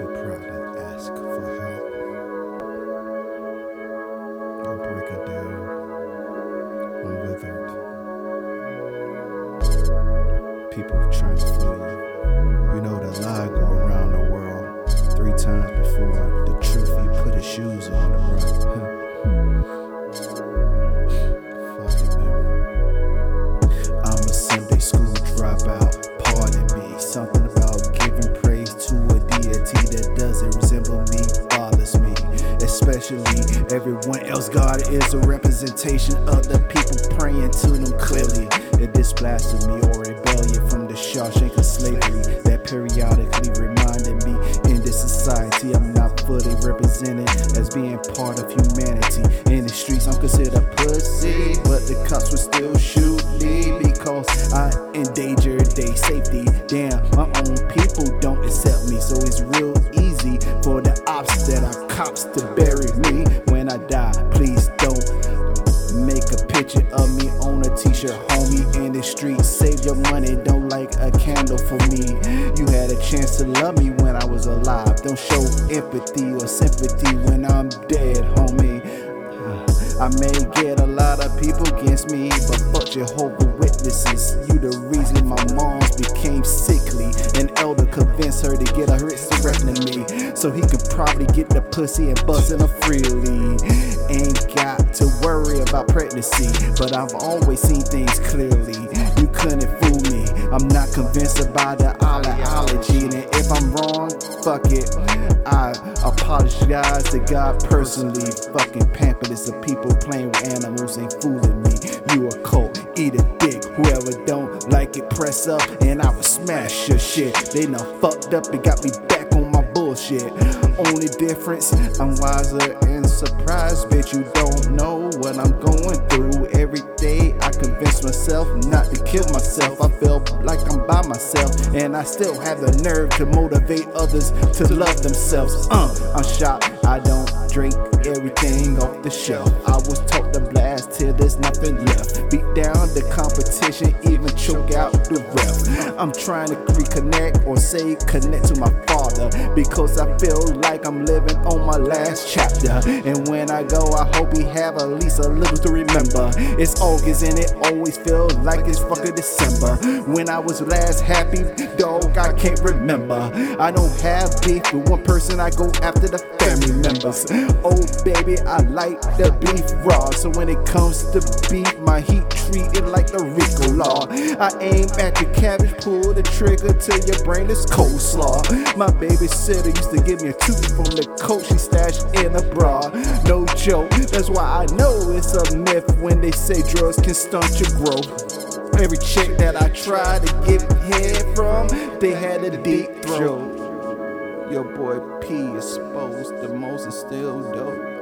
too proud to ask for help. I'm breaking down. I'm withered. People trying to fool you. You know the lie go around the world three times before the truth you put his shoes on the run. Everyone else. God is a representation of the people praying to them clearly. It is blasphemy or rebellion from the Shawshank of slavery that periodically reminded me in this society I'm not fully represented as being part of humanity. In the streets, I'm considered pussy, but the cops will still shoot me because I endanger their safety. Damn, my own people don't accept me, so it's real easy for the ops that are cops to bury I die. Please don't make a picture of me on a t-shirt, homie. In the street, save your money, don't light a candle for me. You had a chance to love me when I was alive. Don't show empathy or sympathy when I'm dead, homie. I may get a lot of people against me, but fuck Jehovah Witnesses. You the reason my mom's became sickly. An elder convinced her to get a hysterectomy, so he could probably get the pussy and bustin' her freely. Ain't got to worry about pregnancy, but I've always seen things clearly. You couldn't fool me. I'm not convinced about the oleology, and if wrong, fuck it. I apologize to God personally. Fucking pamphlets of people playing with animals ain't fooling me. You a cult, eat a dick. Whoever don't like it, press up and I will smash your shit. They done fucked up and got me back on my bullshit. Only difference, I'm wiser and surprised, bitch. You don't know what I'm going through every day. I convince myself not to kill myself. I feel like I'm by myself, and I still have the nerve to motivate others to love themselves. Uh, I'm shocked. I don't drink everything off the shelf. I was taught to blast till there's nothing left. Beat down the competition, even choke out the ref. I'm trying to reconnect or say connect to my father because I feel like I'm living on my last chapter. And when I go, I hope he have at least a little to remember. It's August and it always feels like it's fucking December. When I was last happy, dog, I can't remember. I don't have beef with one person, I go after the family members. Oh baby, I like the beef raw. So when it comes to beef, my heat treated like the Rico law. I aim at the cabbage, pull the trigger till your brain is coleslaw. My babysitter used to give me a tooth from the coat she stashed in a bra. No joke, that's why I know it's a myth when they say drugs can stunt your growth. Every chick that I tried to get head from, they had a deep throat. Your boy P exposed the most and still dope.